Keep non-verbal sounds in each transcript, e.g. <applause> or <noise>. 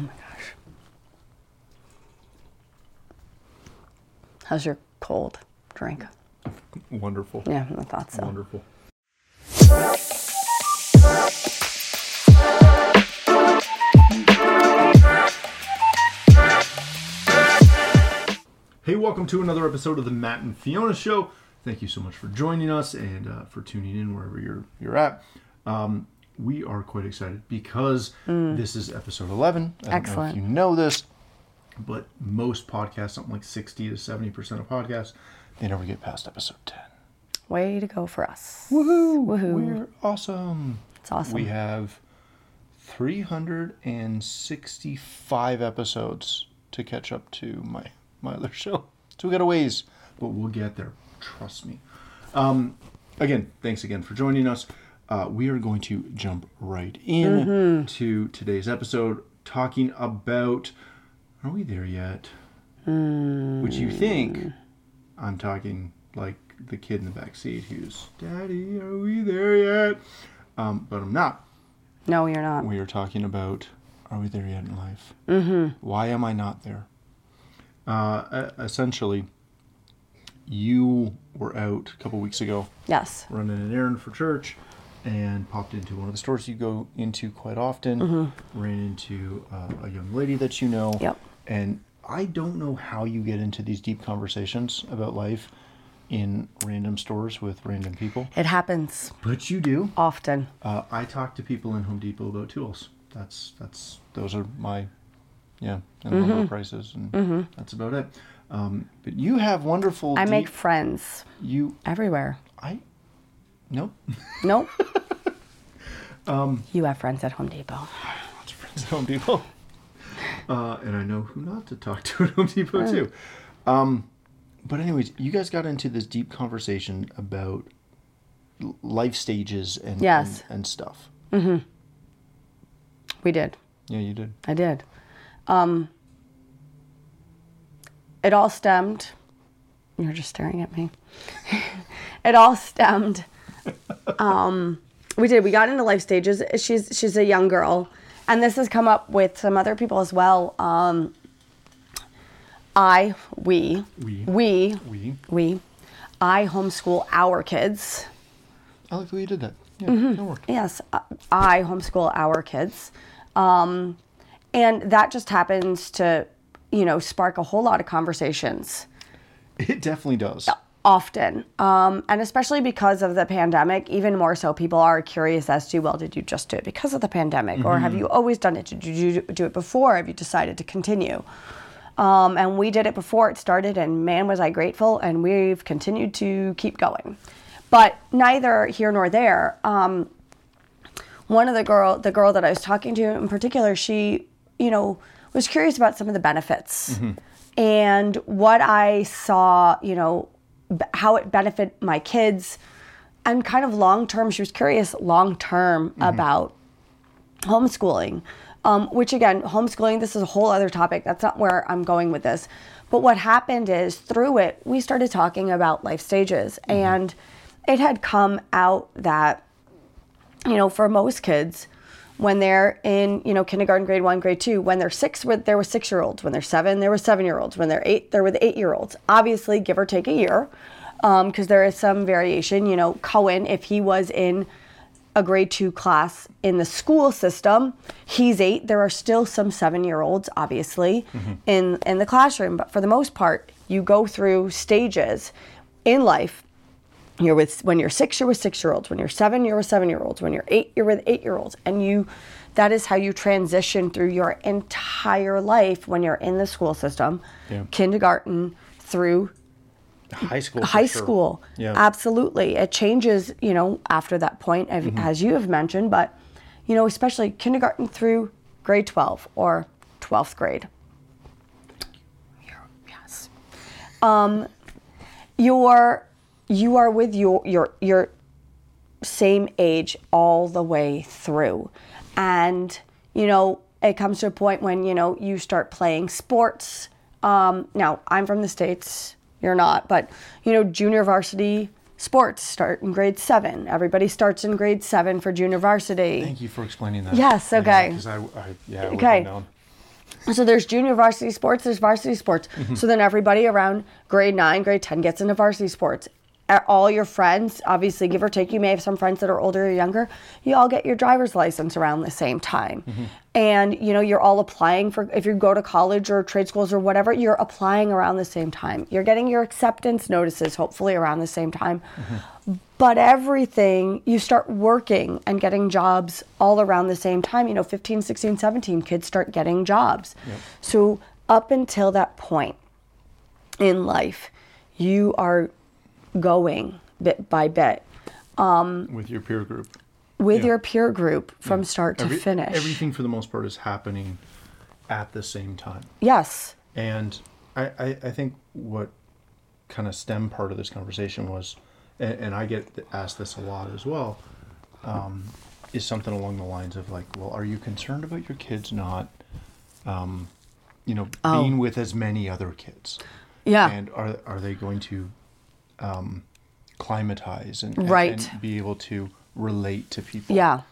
Oh my gosh. How's your cold drink? Wonderful. Yeah, I thought so. Wonderful. Hey, welcome to another episode of the Matt and Fiona Show. Thank you so much for joining us and uh, for tuning in wherever you're you're at. Um, we are quite excited because this is episode 11. I don't know Mm. Excellent. if you know this, but most podcasts, something like 60 to 70 percent of podcasts, they never get past episode 10. Way to go for us. Woohoo! Woohoo. We're awesome. It's awesome. We have 365 episodes to catch up to my my other <laughs> show. So we got a ways, but we'll get there. Trust me. Um, again, thanks again for joining us. Uh, we are going to jump right in Mm-hmm. to today's episode, talking about. Are we there yet? Which you think I'm talking like the kid in the back seat who's, Daddy, are we there yet? Um, but I'm not. no, you're not. We are talking about, are we there yet in life? Mm-hmm. Why am I not there? Uh, essentially, you were out a couple weeks ago Yes. running an errand for church and popped into one of the stores you go into quite often. Ran into uh, a young lady that you know. Yep. And I don't know how you get into these deep conversations about life in random stores with random people, It happens but you do. often. Uh, I talk to people in Home Depot about tools. That's that's those are my yeah and Mm-hmm. lumber prices and that's about it. Um, but you have wonderful. I deep- make friends you. everywhere. I nope. Nope. <laughs> Um, you have friends at Home Depot. Lots of friends at Home Depot. <laughs> Uh, and I know who not to talk to <laughs> at Home Depot too. Um, but anyways, you guys got into this deep conversation about life stages and Yes. and, and stuff. We did. Yeah, you did. I did. Um, it all stemmed. You're just staring at me. it all stemmed. Um, we did. We got into life stages. She's she's a young girl, and this has come up with some other people as well. Um, I we We. we We. we I homeschool our kids. I like the way you did that. Yeah, Mm-hmm. Yes, I homeschool our kids. Um, and that just happens to, you know, spark a whole lot of conversations It definitely does. Often. Um, and especially because of the pandemic, even more so, people are curious as to, well, did you just do it because of the pandemic? Or have you always done it? Did you do it before? Have you decided to continue? Um, and we did it before it started, and man, was I grateful, and we've continued to keep going. But neither here nor there. Um, one of the girl, the girl that I was talking to in particular, she, you know, was curious about some of the benefits and what I saw, you know, how it benefit my kids, and kind of long term. She was curious long term about homeschooling, um, which again, homeschooling, this is a whole other topic. That's not where I'm going with this. But what happened is through it, we started talking about life stages. And it had come out that, you know, for most kids, when they're in, you know, kindergarten, grade one, grade two, when they're six, there were six year olds. When they're seven, there were seven year olds. When they're eight, there were the eight year olds. Obviously, give or take a year, um, because there is some variation. You know, Cohen, if he was in a grade two class in the school system. He's eight. There are still some seven year olds, obviously, mm-hmm. in, in the classroom. But for the most part, you go through stages in life. You're with when you're six, you're with six year olds. When you're seven, you're with seven year olds. When you're eight, you're with eight year olds. And you that is how you transition through your entire life when you're in the school system. Yeah. Kindergarten through High school. for high sure. school Yeah. absolutely it changes you know after that point as- Mm-hmm. as you have mentioned but you know especially kindergarten through grade 12 or 12th grade yes um you're you are with your your your same age all the way through and you know it comes to a point when you know you start playing sports um, now i'm from the states you're not but you know junior varsity sports start in grade seven everybody starts in grade seven for junior varsity Thank you for explaining that. Yes, okay. Because I, I, yeah, I Okay. So there's junior varsity sports, there's varsity sports. So then everybody around grade nine, grade 10 gets into varsity sports. All your friends, obviously, give or take, you may have some friends that are older or younger. You all get your driver's license around the same time. And, you know, you're all applying for, if you go to college or trade schools or whatever, you're applying around the same time. You're getting your acceptance notices, hopefully, around the same time. But everything, you start working and getting jobs all around the same time. You know, 15, 16, 17 kids start getting jobs. So, up until that point in life, you are going bit by bit with your peer group. with Yeah. your peer group from start to Every- finish. Everything for the most part is happening at the same time. Yes. And I, I, I think what kind of stem part of this conversation was, and, and I get asked this a lot as well, um, is something along the lines of like, well, are you concerned about your kids not, um, you know, Oh. being with as many other kids? Yeah. And are, are they going to um, climatize and, and- Right. and be able to relate to people? yeah.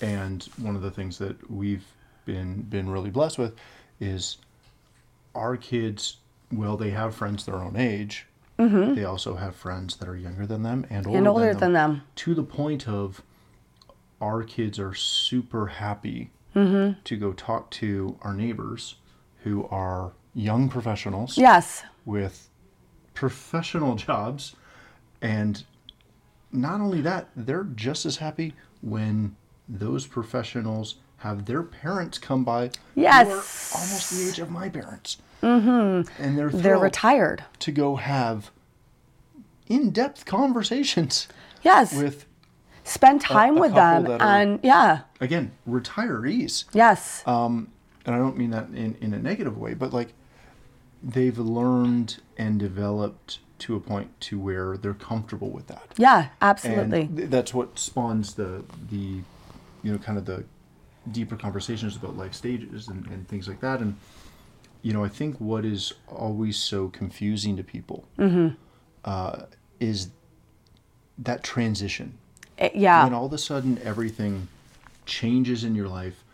And one of the things that we've been been really blessed with is our kids. Well, they have friends their own age. They also have friends that are younger than them and older, Mm-hmm. And older than, than them. To the point of our kids are super happy Mm-hmm. to go talk to our neighbors who are young professionals Yes. with professional jobs and not only that they're just as happy when those professionals have their parents come by Yes. almost the age of my parents mm-hmm. and they're They're retired. to go have in-depth conversations Yes. with Spend time a with them. are- And yeah. again retirees Yes. um, and I don't mean that in, in a negative way, but like they've learned and developed to a point to where they're comfortable with that. yeah. Absolutely. Th- that's what spawns the the you know kind of the deeper conversations about life stages and, and things like that. And you know, I think what is always so confusing to people uh, is that transition Eh, yeah. when all of a sudden everything changes in your life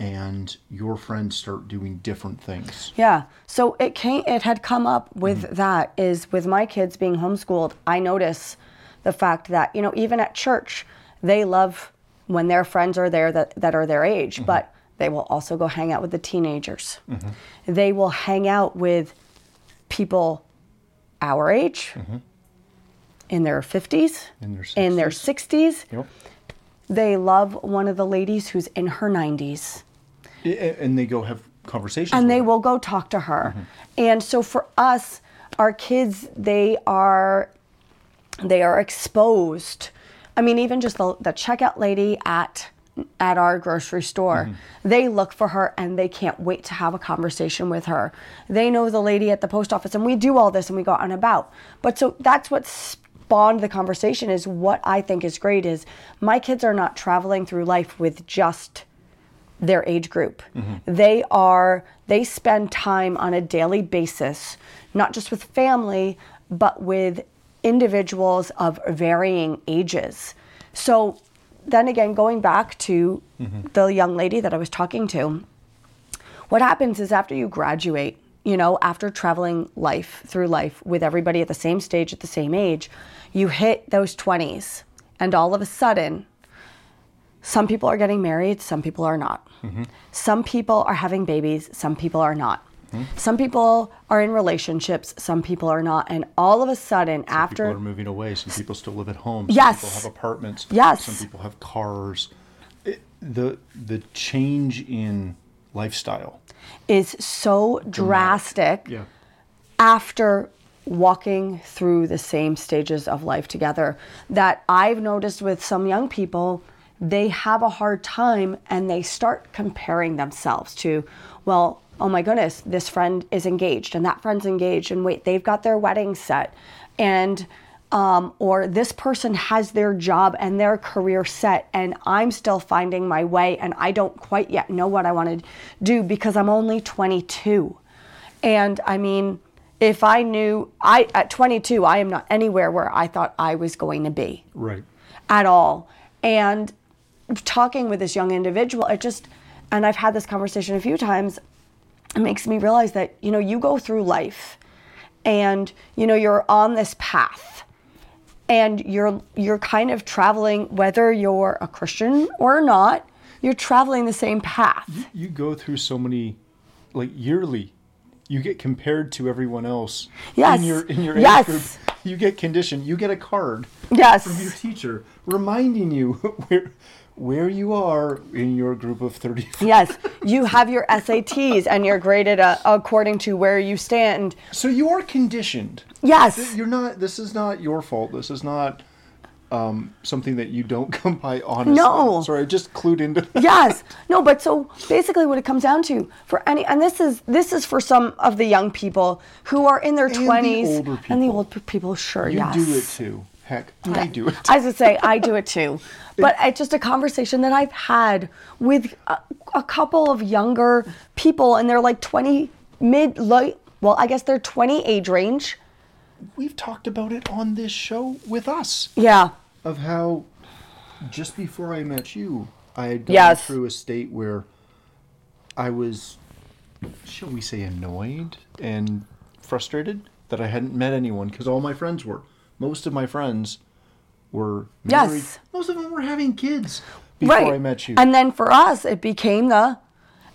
and your friends start doing different things. Yeah. So it came it had come up with Mm-hmm. that is with my kids being homeschooled, I notice the fact that, you know, even at church, they love when their friends are there that, that are their age, Mm-hmm. but they will also go hang out with the teenagers. They will hang out with people our age in their 50s, Mm-hmm. In their in their 60s. 60s. Yep. They love one of the ladies who's in her 90s And they go have conversations. and they her. will go talk to her. Mm-hmm. And so for us, our kids, they are they are exposed. I mean, even just the, the checkout lady at at our grocery store, mm-hmm. they look for her and they can't wait to have a conversation with her. They know the lady at the post office, and we do all this and we go on about. But so that's what spawned the conversation. Is what I think is great is my kids are not traveling through life with just their age group. They are they spend time on a daily basis, not just with family, but with individuals of varying ages. So then again, going back to the young lady that I was talking to, what happens is after you graduate, you know, after traveling life through life with everybody at the same stage at the same age, you hit those 20s and all of a sudden some people are getting married, some people are not. Mm-hmm. Some people are having babies, some people are not. Hmm? Some people are in relationships, some people are not. And all of a sudden, after people are moving away. Some people still live at home. Some Yes. people have apartments. Yes. Some people have cars. It, the the change in lifestyle. is so drastic Yeah. after walking through the same stages of life together that I've noticed with some young people, they have a hard time and they start comparing themselves to, well, oh my goodness, this friend is engaged and that friend's engaged, and wait, they've got their wedding set. And um, or this person has their job and their career set, and I'm still finding my way, and I don't quite yet know what I want to do because I'm only 22. And I mean, if I knew, I at 22, I am not anywhere where I thought I was going to be Right. at all. And talking with this young individual, it just, and I've had this conversation a few times. it makes me realize that you know you go through life and you know you're on this path and you're you're kind of traveling whether you're a christian or not you're traveling the same path You go through so many, like yearly, you get compared to everyone else. Yes. In your in your Yes. group, you get conditioned. You get a card yes from your teacher reminding you <laughs> where where you are in your group of thirty. yes you have your sats and you're graded uh, according to where you stand So you are conditioned. yes You're not. This is not your fault. This is not um, something that you don't <laughs> come by honestly. No. Sorry, I just clued into that. yes no but so basically what it comes down to for any and this is this is for some of the young people who are in their the 20s older and the old people sure You yes do it too. Heck, I do it. I was gonna say I do it too, <laughs> but it's just a conversation that I've had with a, a couple of younger people, and they're like twenty mid late. Well, I guess they're twenty age range. We've talked about it on this show with us. Yeah, of how just before I met you, I had gone Yes. through a state where I was, shall we say, annoyed and frustrated that I hadn't met anyone because all my friends were. Most of my friends were married. Yes. Most of them were having kids before right. I met you. And then for us, it became the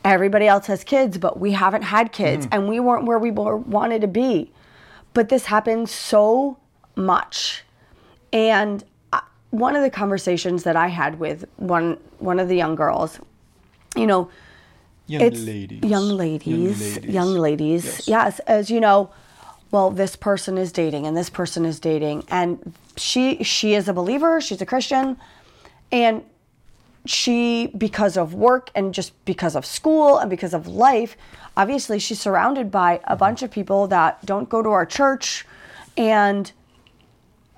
everybody else has kids, but we haven't had kids, mm-hmm. and we weren't where we were, wanted to be. But this happens so much, and uh, one of the conversations that I had with one one of the young girls, you know, young it's ladies. young ladies, young ladies. Yes. Yes. as you know, well, this person is dating and this person is dating, and she she is a believer. She's a Christian, and she because of work and just because of school and because of life, obviously she's surrounded by a bunch of people that don't go to our church, and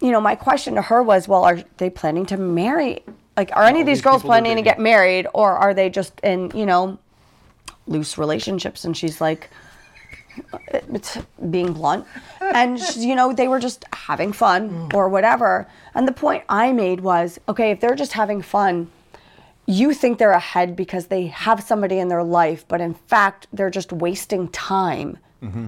you know, my question to her was, well, are they planning to marry? Like, are any of these these girls planning to get married, or are they just in, you know, loose relationships? And she's like, being blunt, and you know, they were just having fun or whatever. And the point I made was, okay, if they're just having fun, you think they're ahead because they have somebody in their life, but in fact, they're just wasting time. Mm-hmm.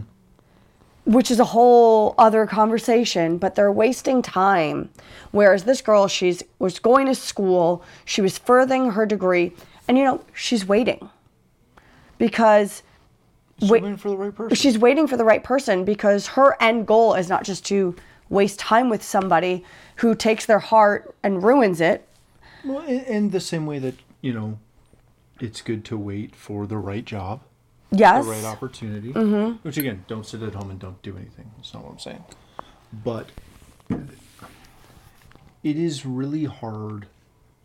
Which is a whole other conversation but they're wasting time. Whereas this girl she's was going to school she was furthering her degree and you know she's waiting. Because She's wait- waiting for the right person. she's waiting for the right person because her end goal is not just to waste time with somebody who takes their heart and ruins it Well, in, in the same way that you know, it's good to wait for the right job. yes the right opportunity. Mm-hmm. Which again, don't sit at home and don't do anything. That's not what I'm saying. But it is really hard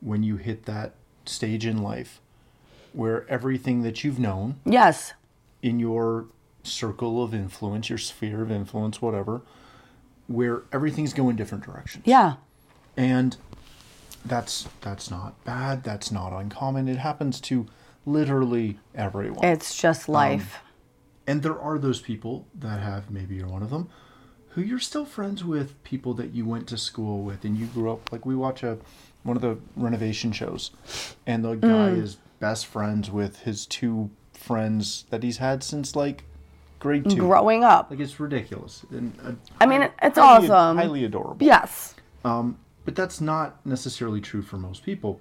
when you hit that stage in life where everything that you've known yes in your circle of influence, your sphere of influence, whatever, where everything's going different directions. Yeah. And that's that's not bad. That's not uncommon. It happens to literally everyone. It's just um, life. and there are those people that have maybe you're one of them who you're still friends with people that you went to school with and you grew up like we watch a one of the renovation shows and the guy mm. is best friends with his two friends that he's had since like grade two. Growing up. Like it's ridiculous. And uh, I mean, it's highly- awesome. highly adorable. Yes. But that's not necessarily true for most people.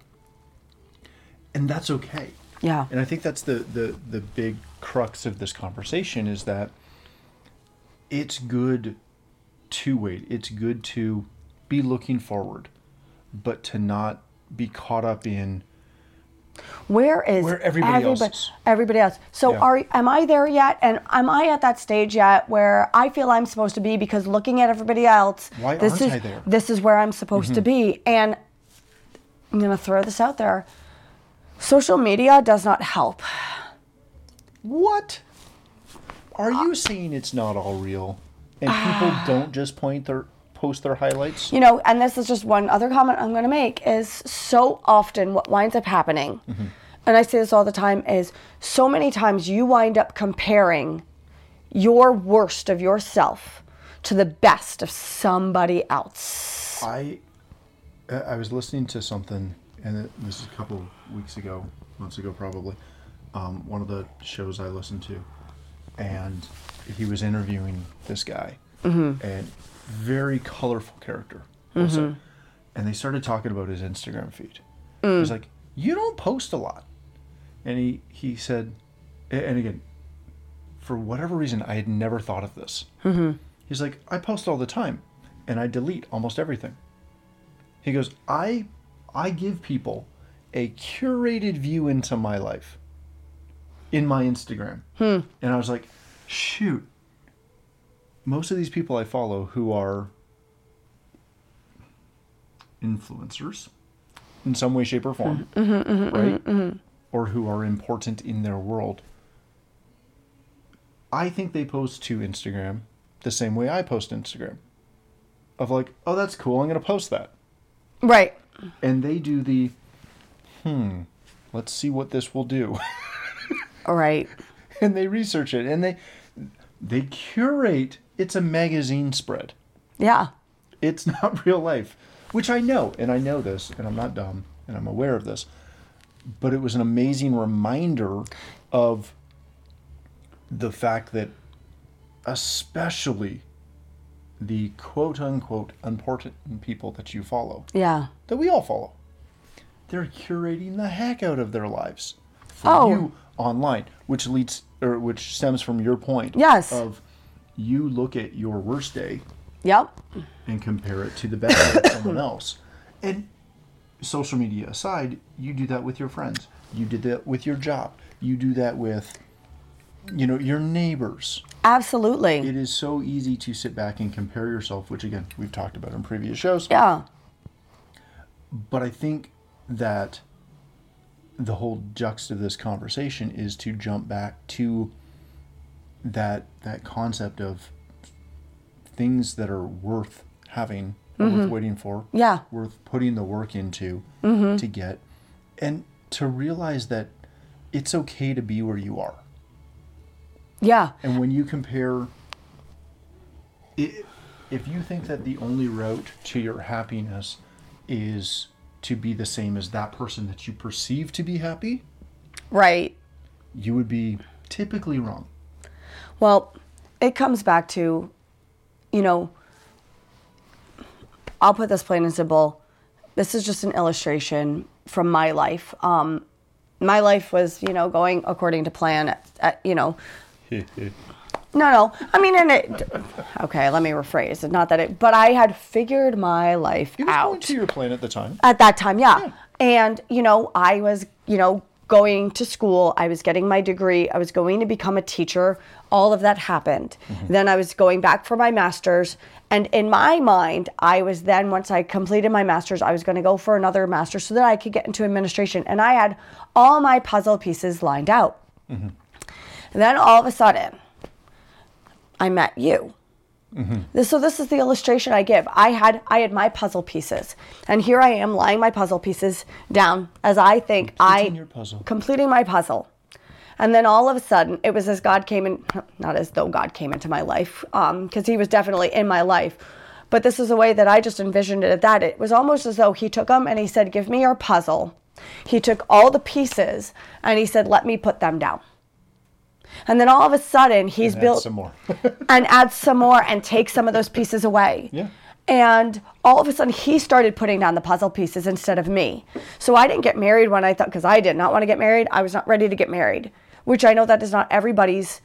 And that's okay. Yeah. And i think that's the the the big crux of this conversation is that it's good to wait. It's good to be looking forward but to not be caught up in Where is Where everybody else. Everybody else. So Yeah. are am I there yet? And am I at that stage yet where I feel I'm supposed to be because looking at everybody else, Why this aren't is I there? Mm-hmm. this is where I'm supposed to be. And I'm gonna throw this out there. Social media does not help. what are you saying it's not all real and people don't just point their post their highlights You know, and this is just one other comment I'm going to make is so often what winds up happening, mm-hmm. and I say this all the time, is so many times you wind up comparing your worst of yourself to the best of somebody else. I I I was listening to something, and this is a couple weeks ago, months ago probably. Um, one of the shows I listened to, and he was interviewing this guy, mm-hmm. and very colorful character. Also. Mm-hmm. And they started talking about his Instagram feed. Mm. He's like, "You don't post a lot," and he he said, and again, for whatever reason, I had never thought of this. Mm-hmm. He's like, "I post all the time, and I delete almost everything." He goes, "I I give people a curated view into my life." in my Instagram. Hmm. And I was like, shoot. Most of these people I follow who are influencers in some way, shape, or form, mm-hmm, mm-hmm, mm-hmm, right? Or who are important in their world. I think they post to Instagram the same way I post Instagram. Of like, oh, that's cool. I'm going to post that. Right. And they do the, hmm, let's see what this will do. All right. <laughs> and they research it and they they curate it's a magazine spread Yeah. it's <laughs> not real life which i know and i know this and i'm not dumb and i'm aware of this but it was an amazing reminder of the fact that especially the quote unquote important people that you follow Yeah. that we all follow they're curating the heck out of their lives for Oh. you online which leads or which stems from your point Yes. of you look at your worst day Yep. and compare it to the best day of <coughs> someone else and social media aside you do that with your friends you did that with your job you do that with you know your neighbors Absolutely. it is so easy to sit back and compare yourself which again we've talked about in previous shows Yeah. but I think that the whole juxta of this conversation is to jump back to that that concept of things that are worth having, or worth mm-hmm. waiting for, Yeah. worth putting the work into mm-hmm. to get, and to realize that it's okay to be where you are. Yeah. And when you compare, i if you think that the only route to your happiness is to be the same as that person that you perceive to be happy, Right. you would be typically wrong. Well, it comes back to, you know, I'll put this plain and simple. This is just an illustration from my life. Um, my life was, you know, going according to plan. At, at, you know, <laughs> no, no. I mean, and it. Okay, let me rephrase. Not that it, but I had figured my life It was going out to your plan at the time. at that time yeah. and you know i was you know going to school i was getting my degree i was going to become a teacher all of that happened then i was going back for my master's and in my mind i was then once i completed my master's i was going to go for another master's so that i could get into administration and i had all my puzzle pieces lined out and then all of a sudden i met you this, so this is the illustration I give. I had I had my puzzle pieces, and here I am laying my puzzle pieces down as I think Completing I your puzzle. completing my puzzle, and then all of a sudden it was as God came in, not as though God came into my life, um, because He was definitely in my life, but this is the way that I just envisioned it. That it was almost as though He took them and He said, "Give me your puzzle." He took all the pieces and He said, "Let me put them down." And then all of a sudden, he's And built some more. <laughs> and add some more and take some of those pieces away. Yeah. And all of a sudden, he started putting down the puzzle pieces instead of me. So I didn't get married when I thought, because I did not want to get married. I was not ready to get married, which I know that is not everybody's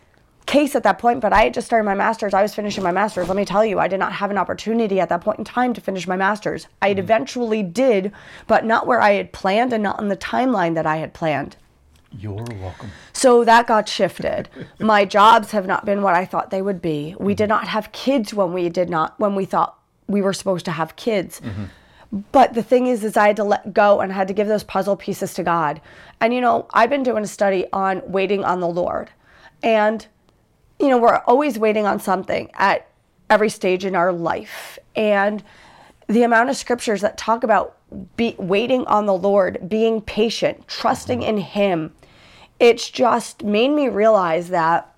case at that point, but I had just started my master's. I was finishing my master's. Let me tell you, I did not have an opportunity at that point in time to finish my master's. I had mm. eventually did, but not where I had planned and not on the timeline that I had planned. You're welcome. So that got shifted. <laughs> My jobs have not been what I thought they would be. We did mm-hmm. not have kids when we did not when we thought we were supposed to have kids. Mm-hmm. But the thing is is I had to let go and I had to give those puzzle pieces to God. And you know, I've been doing a study on waiting on the Lord. And you know, we're always waiting on something at every stage in our life. And the amount of scriptures that talk about be, waiting on the Lord, being patient, trusting in Him, it's just made me realize that,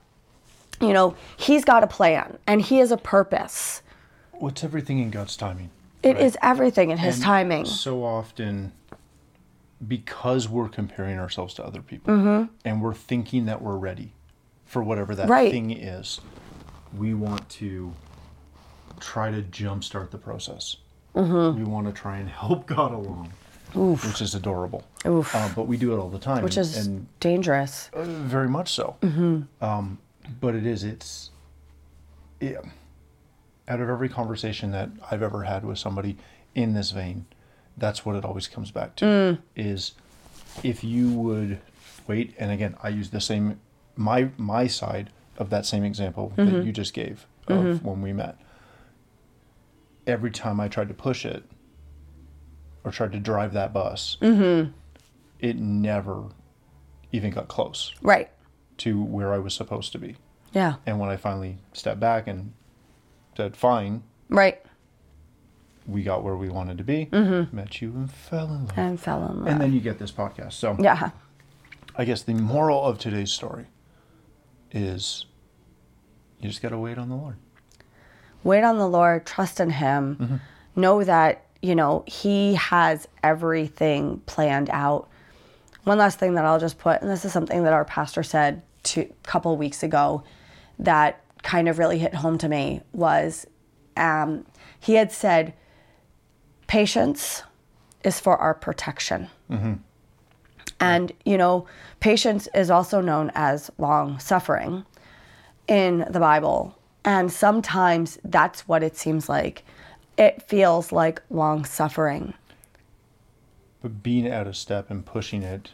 you know, He's got a plan and He has a purpose. What's everything in God's timing? It is everything in His timing. So often, because we're comparing ourselves to other people Mm-hmm. and we're thinking that we're ready for whatever that Right. thing is. We want to try to jumpstart the process. Mm-hmm. We want to try and help <laughs> God along, which is adorable. Oof. Uh, but we do it all the time, Which and- is and dangerous. uh, very much so. Mm-hmm. Um, but it is. It's. Yeah. Out of every conversation that I've ever had with somebody in this vein, that's what it always comes back to. Mm. Is if you would wait, and again, I use the same my my side of that same example Mm-hmm. that you just gave of when we met. Every time I tried to push it, or tried to drive that bus, Mm-hmm. it never even got close Right. to where I was supposed to be. Yeah. And when I finally stepped back and said, fine, Right. we got where we wanted to be, mm-hmm. met you and fell in love. And fell in love. And then you get this podcast. So yeah. I guess the moral of today's story is you just got to wait on the Lord. wait on the Lord, trust in Him, mm-hmm. know that, you know, He has everything planned out. One last thing that I'll just put, and this is something that our pastor said to, a couple weeks ago that kind of really hit home to me was um, he had said, patience is for our protection. And, you know, patience is also known as long suffering in the Bible. And sometimes that's what it seems like. It feels like long suffering But being out of step and pushing it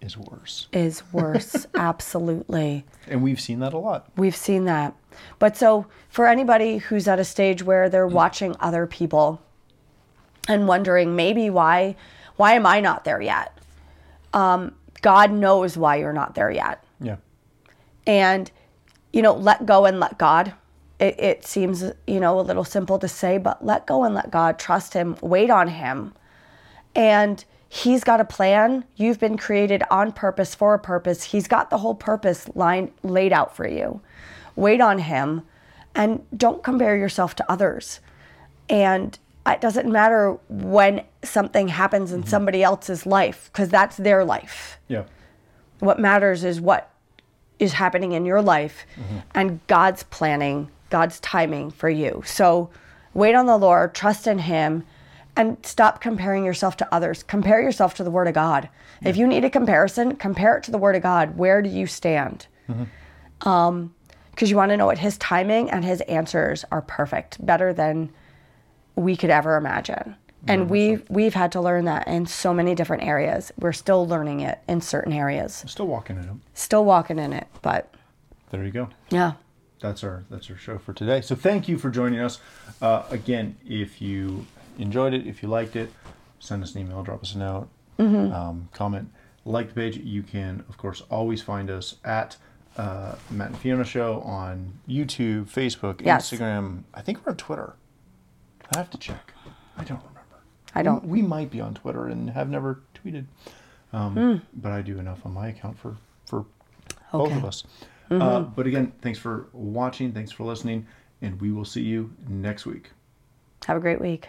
is worse. is worse. <laughs> Absolutely. And we've seen that a lot. We've seen that. But so for anybody who's at a stage where they're watching other people and wondering maybe why why am I not there yet? Um, God knows why you're not there yet. Yeah. and you know let go and let god. It, it seems you know a little simple to say but let go and let god. Trust him. Wait on him. And he's got a plan. You've been created on purpose for a purpose. He's got the whole purpose line laid out for you wait on him and don't compare yourself to others and it doesn't matter when something happens in mm-hmm. somebody else's life because that's their life Yeah. what matters is what is happening in your life mm-hmm. and God's planning, God's timing for you. So wait on the Lord, trust in Him, and stop comparing yourself to others. Compare yourself to the Word of God. If you need a comparison, compare it to the Word of God. Where do you stand? Mm-hmm. Um, Because you want to know what His timing and His answers are perfect, better than we could ever imagine. And we've we've had to learn that in so many different areas. We're still learning it in certain areas I'm still walking in it still walking in it, but There you go. yeah. that's our that's our show for today. So thank you for joining us. Uh, again, if you enjoyed it, if you liked it, send us an email, drop us a note, um, comment, like the page. You can, of course, always find us at uh, Matt and Fiona Show on YouTube, Facebook, Yes. Instagram. I think we're on Twitter. I have to check. I don't remember. I don't. We, we might be on Twitter and have never tweeted, um, but I do enough on my account for for both of us. Uh, but again, thanks for watching. Thanks for listening, and we will see you next week. Have a great week.